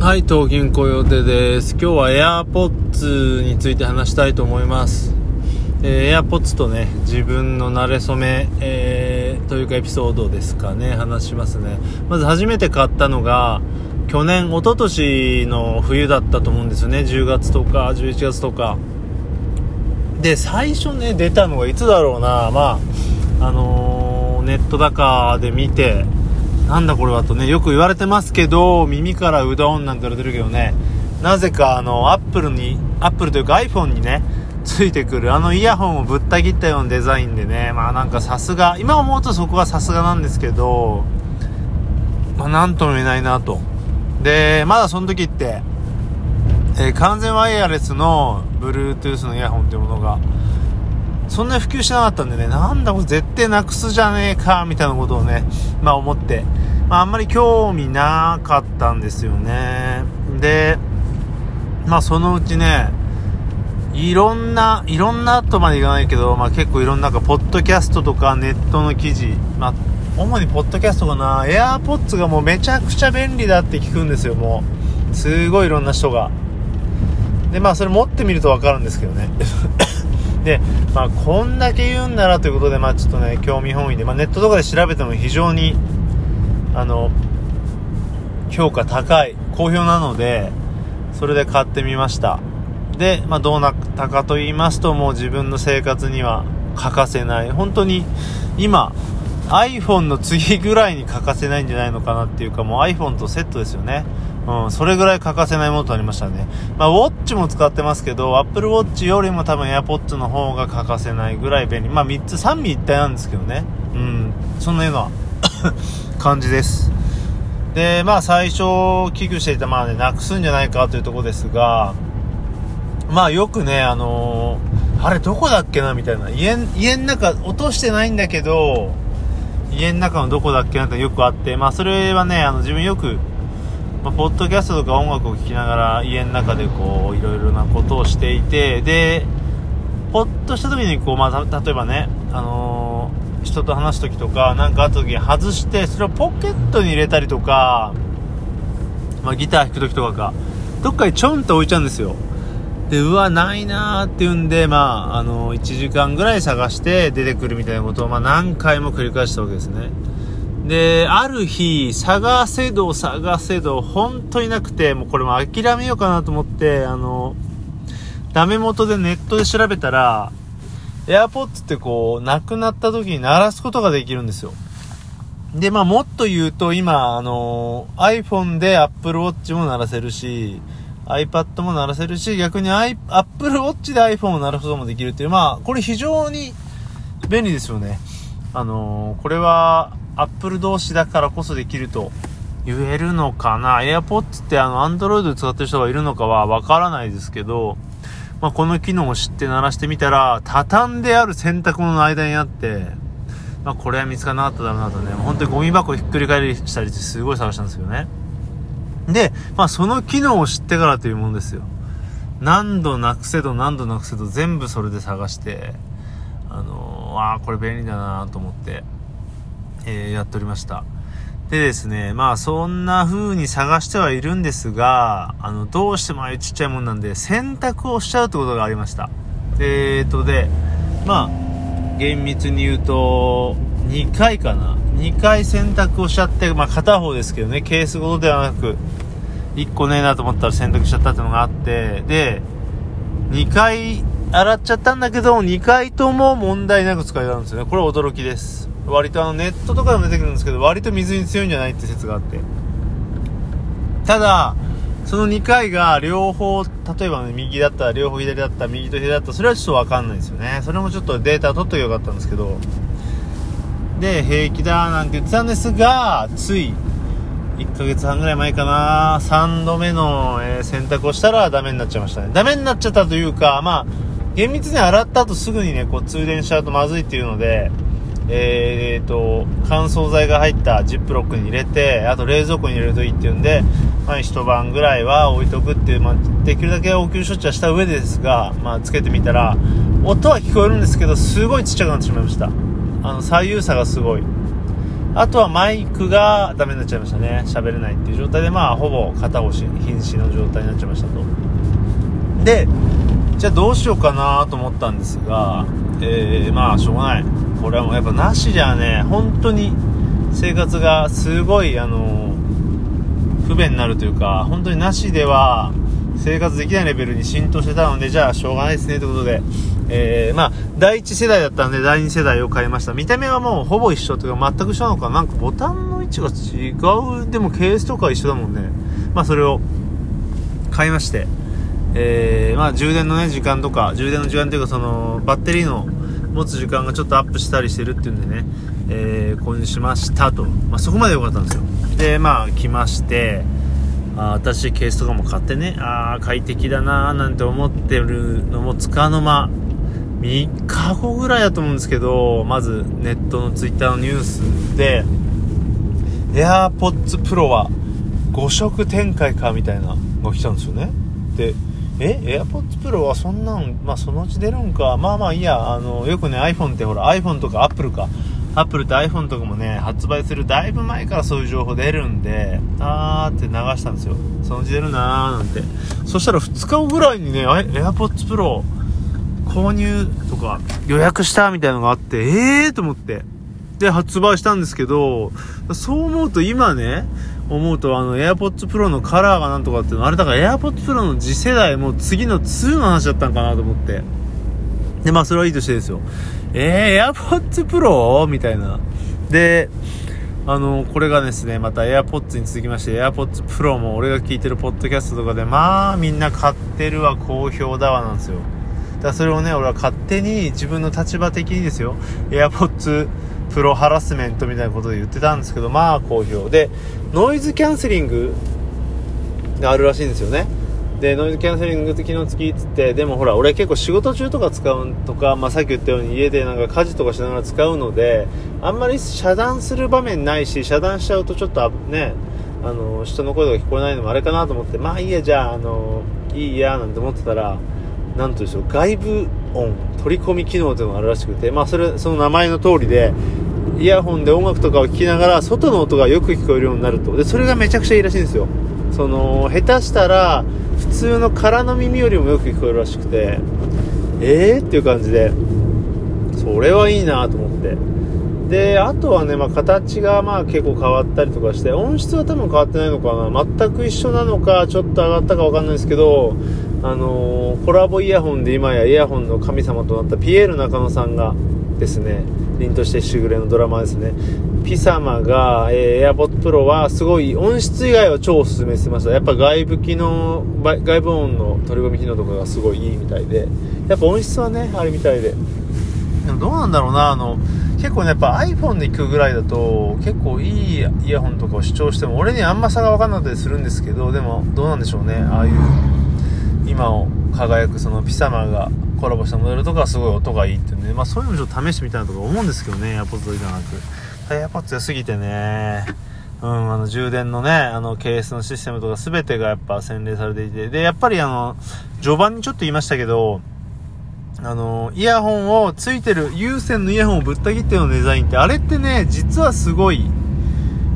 はい、東銀コヨテです。今日は AirPods について話したいと思います。えー、AirPods とね、自分の慣れ初め、えー、というかエピソードですかね、話しますね。まず初めて買ったのが、去年、一昨年の冬だったと思うんですよね。10月とか、11月とか。で、最初ね、出たのがいつだろうな、まあ、あのーネット高で見て、なんだこれはとね、よく言われてますけど、耳からうどんなんて言われてるけどね、なぜかあの、アップルに、アップルというか iPhone にね、ついてくるあのイヤホンをぶった切ったようなデザインでね、まあなんかさすが、今思うとそこはさすがなんですけど、まあなんとも言えないなと。で、まだその時って、えー完全ワイヤレスの Bluetooth のイヤホンっていうものが、そんなに普及してなかったんでね、なんだこれ絶対なくすじゃねえか、みたいなことをね、まあ思って、まああんまり興味なかったんですよね。で、まあそのうちね、いろんな、いろんなとまでいかないけど、まあ結構いろんな、なんかポッドキャストとかネットの記事、まあ主にポッドキャストかな、AirPods がもうめちゃくちゃ便利だって聞くんですよ、もう。すごいいろんな人が。で、まあそれ持ってみるとわかるんですけどね。で、まあこんだけ言うんならということで、まあちょっとね、興味本位で、まあネットとかで調べても非常に、あの、評価高い、好評なので、それで買ってみました。で、まあどうなったかと言いますと、もう自分の生活には欠かせない。本当に今、iPhone の次ぐらいに欠かせないんじゃないのかなっていうか、もう iPhone とセットですよね。うん、それぐらい欠かせないものとなりましたね。まあ、ウォッチも使ってますけど、Apple Watch よりも多分 AirPods の方が欠かせないぐらい便利。まあ、3つ、三位一体なんですけどね。うん、そんなような感じです。で、まあ、最初、危惧していた、まあね、なくすんじゃないかというとこですが、まあ、よくね、あのーあれどこだっけなみたいな。家、家の中、落としてないんだけど、家の中のどこだっけなってよくあって、まあ、それはね、あの、自分よく、まあ、ポッドキャストとか音楽を聴きながら家の中でこういろいろなことをしていてでほっとした時にこう、まあ、例えばね、あのー人と話す時とか何かあった時に外してそれをポケットに入れたりとか、まあ、ギター弾く時とかがどっかにちょんと置いちゃうんですよ。でうわないなーっていうんで、まあ、あの1時間ぐらい探して出てくるみたいなことを、まあ、何回も繰り返したわけですね。で、ある日、探せど探せど、本当になくて、もうこれも諦めようかなと思って、あの、ダメ元でネットで調べたら、AirPods ってこう、なくなった時に鳴らすことができるんですよ。で、まあもっと言うと、今、あの、iPhone で Apple Watch も鳴らせるし、iPad も鳴らせるし、逆に I Apple Watch で iPhone を鳴らすこともできるっていう、まあ、これ非常に便利ですよね。あのこれは Apple 同士だからこそできると言えるのかな ?AirPods ってあの Android 使ってる人がいるのかはわからないですけど、まあ、この機能を知って鳴らしてみたら、畳んである洗濯物の間にあって、まあ、これは見つからなかっただろうなとね、本当にゴミ箱ひっくり返りしたりしてすごい探したんですよね。で、まあ、その機能を知ってからというものですよ。何度なくせど何度なくせど全部それで探して、あのー、ああ、これ便利だなと思って、えーやっておりました。でですね、まあそんな風に探してはいるんですが、あの、どうしてもああいうちっちゃいもんなんで、選択をしちゃうってことがありました。えーとで、まあ、厳密に言うと、2回かな。2回選択をしちゃって、まあ片方ですけどね、ケースごとではなく、1個ねえなと思ったら選択しちゃったってのがあって、で、2回洗っちゃったんだけど、2回とも問題なく使えたんですよね。これ驚きです。割とあのネットとかでも出てくるんですけど、割と水に強いんじゃないって説があって。ただ、その2回が両方、例えばね、右だったら両方左だったら右と左だったら、それはちょっとわかんないですよね。それもちょっとデータ取っときゃよかったんですけど。で、平気だなんて言ってたんですが、つい、1ヶ月半ぐらい前かな、3度目の、えー選択をしたらダメになっちゃいましたね。ダメになっちゃったというか、まあ、厳密に洗った後すぐにね、こう通電しちゃうとまずいっていうので、えー、と、乾燥剤が入ったジップロックに入れて、あと冷蔵庫に入れるといいっていうんで、まあ一晩ぐらいは置いとくっていう、まあできるだけ応急処置はした上ですが、まあつけてみたら、音は聞こえるんですけど、すごいちっちゃくなってしまいました。あの、左右差がすごい。あとはマイクがダメになっちゃいましたね喋れないっていう状態でまあほぼ肩押し瀕死の状態になっちゃいましたとでじゃあどうしようかなと思ったんですがえー、まあしょうがないこれはもうやっぱなしじゃね本当に生活がすごいあの不便になるというか本当になしでは生活できないレベルに浸透してたのでじゃあしょうがないですねということでえー、まあ、第1世代だったんで、第2世代を買いました。見た目はもうほぼ一緒というか、全く一緒なのかなんかボタンの位置が違う。でもケースとか一緒だもんね。まあ、それを買いまして、えー、まあ、充電のね、時間とか、充電の時間というか、その、バッテリーの持つ時間がちょっとアップしたりしてるっていうんでね、えー、購入しましたと。まあ、そこまで良かったんですよ。で、まあ、来まして、あ私ケースとかも買ってねああ快適だなーなんて思ってるのもつかの間3日後ぐらいだと思うんですけど、まずネットのツイッターのニュースで、AirPods Pro は5色展開かみたいなのが来たんですよね。で、え ?AirPods Pro はそんなん、まあそのうち出るんか。まあまあいいや、あの、よくね iPhone ってほら iPhone とか Apple か。Apple って iPhone とかもね、発売するだいぶ前からそういう情報出るんで、あーって流したんですよ。そのうち出るなーなんて。そしたら2日後ぐらいにね、AirPods Pro 購入とか予約したみたいのがあって、ええーと思って。で、発売したんですけど、そう思うと今ね、思うとあの AirPods Pro のカラーがなんとかっていうの、あれだから AirPods Pro の次世代もう次の2の話だったんかなと思って。で、まあそれはいいとしてですよ。えー、AirPods Pro? みたいな。で、あの、これがですね、また AirPods に続きまして、AirPods Pro も俺が聞いてるポッドキャストとかで、まあみんな買ってるわ、好評だわなんですよ。だからそれをね、俺は勝手に自分の立場的にですよ、AirPods プロハラスメントみたいなことで言ってたんですけど、まあ好評。で、ノイズキャンセリングがあるらしいんですよね。で、ノイズキャンセリング機能付きっつって、でもほら、俺結構仕事中とか使うとか、まあさっき言ったように家でなんか家事とかしながら使うので、あんまり遮断する場面ないし、遮断しちゃうとちょっとね、あの、人の声とか聞こえないのもあれかなと思って、まあいいや、じゃあ、あの、いいや、なんて思ってたら、なんとでしょう外部音取り込み機能というのがあるらしくて、まあ、それその名前の通りでイヤホンで音楽とかを聴きながら外の音がよく聞こえるようになると。でそれがめちゃくちゃいいらしいんですよ。その下手したら普通の空の耳よりもよく聞こえるらしくてえー？っていう感じで。それはいいなと思って。であとはね、まあ、形がまあ結構変わったりとかして音質は多分変わってないのかな。全く一緒なのかちょっと上がったか分かんないですけどあのー、コラボイヤホンで今やイヤホンの神様となったピエール中野さんがですね凛としてしぐれのドラマですね。ピ様が、えー、AirPods Pro はすごい音質以外は超おすすめしてました。やっぱ外部機能外部音の取り込み機能とかがすごいいいみたいで。やっぱ音質はねあれみたいで。でもどうなんだろうなあの結構ねやっぱ iPhone で行くぐらいだと結構いいイヤホンとかを主張しても俺にあんま差が分かんなかったりするんですけどでもどうなんでしょうねああいう今を輝くそのピサマがコラボしたモデルとかすごい音がいいってね、まあそういうのちょっと試してみたいなとか思うんですけどね、AirPods じゃなく。AirPods 安すぎてね、うん、あの充電のね、あのケースのシステムとか全てがやっぱ洗練されていて、で、やっぱりあの、序盤にちょっと言いましたけど、あの、イヤホンをついてる、有線のイヤホンをぶった切ってのデザインって、あれってね、実はすごい、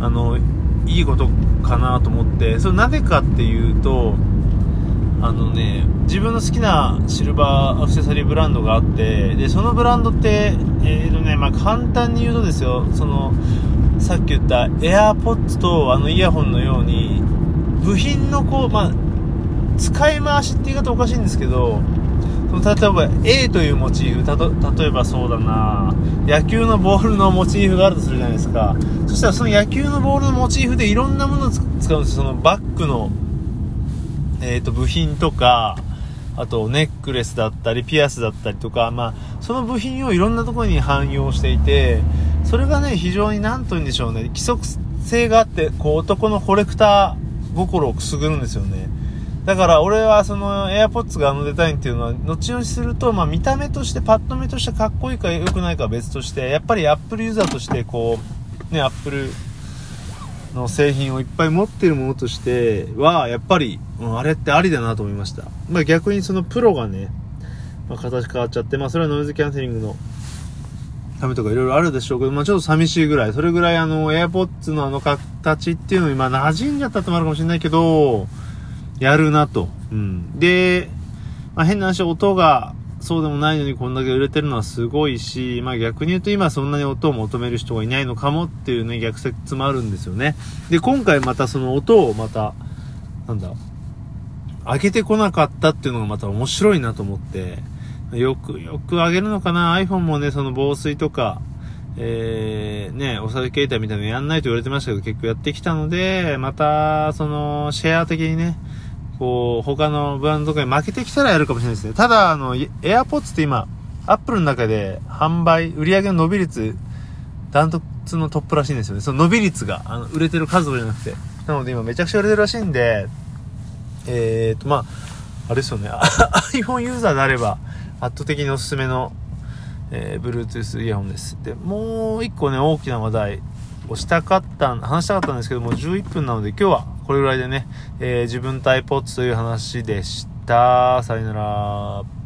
あの、いいことかなと思って、それなぜかっていうと、あのね自分の好きなシルバーアクセサリーブランドがあってでそのブランドってえーとねまあ、簡単に言うとですよそのさっき言った AirPods とあのイヤホンのように部品のこう、まあ、使い回しって言い方おかしいんですけどその例えば A というモチーフたと例えばそうだな野球のボールのモチーフがあるとするじゃないですか。そしたらその野球のボールのモチーフでいろんなものを使うんですよ。そのバッグのえー、と部品とかあとネックレスだったりピアスだったりとか、まあ、その部品をいろんなところに汎用していてそれがね非常に何と言うんでしょうね規則性があってこう男のコレクター心をくすぐるんですよね。だから俺はその AirPods があのデザインっていうのは後々すると、まあ、見た目としてパッと見としてかっこいいか良くないかは別としてやっぱり Apple ユーザーとしてこうね Apple の製品をいっぱい持ってるものとしては、やっぱり、うん、あれってありだなと思いました。まあ逆にそのプロがね、まあ、形変わっちゃって、まあそれはノイズキャンセリングのためとかいろいろあるでしょうけど、まあちょっと寂しいぐらい、それぐらいあの、AirPods のあの形っていうのに、まあ馴染んじゃったってもあるかもしれないけど、やるなと。うん。で、まあ変な話、音が、そうでもないのにこんだけ売れてるのはすごいし、まあ逆に言うと今そんなに音を求める人がいないのかもっていうね、逆説もあるんですよね。で、今回またその音をまた、なんだ、上げてこなかったっていうのがまた面白いなと思って、よく、よく上げるのかな ?iPhone もね、その防水とか、えー、ね、お酒携帯みたいなのやんないと言われてましたけど、結構やってきたので、また、その、シェア的にね、こう、他のブランドとかに負けてきたらやるかもしれないですね。ただ、あの、AirPods って今、Apple の中で販売、売り上げの伸び率、ダントツのトップらしいんですよね。その伸び率が、あの、売れてる数じゃなくて。なので今めちゃくちゃ売れてるらしいんで、えーと、まあ、あれですよね。iPhone ユーザーであれば、圧倒的におすすめの、えー、Bluetooth イヤホンです。で、もう一個ね、大きな話題をしたかった、話したかったんですけども、11分なので今日はこれぐらいでね、えー、自分タイポッツという話でした。さよなら。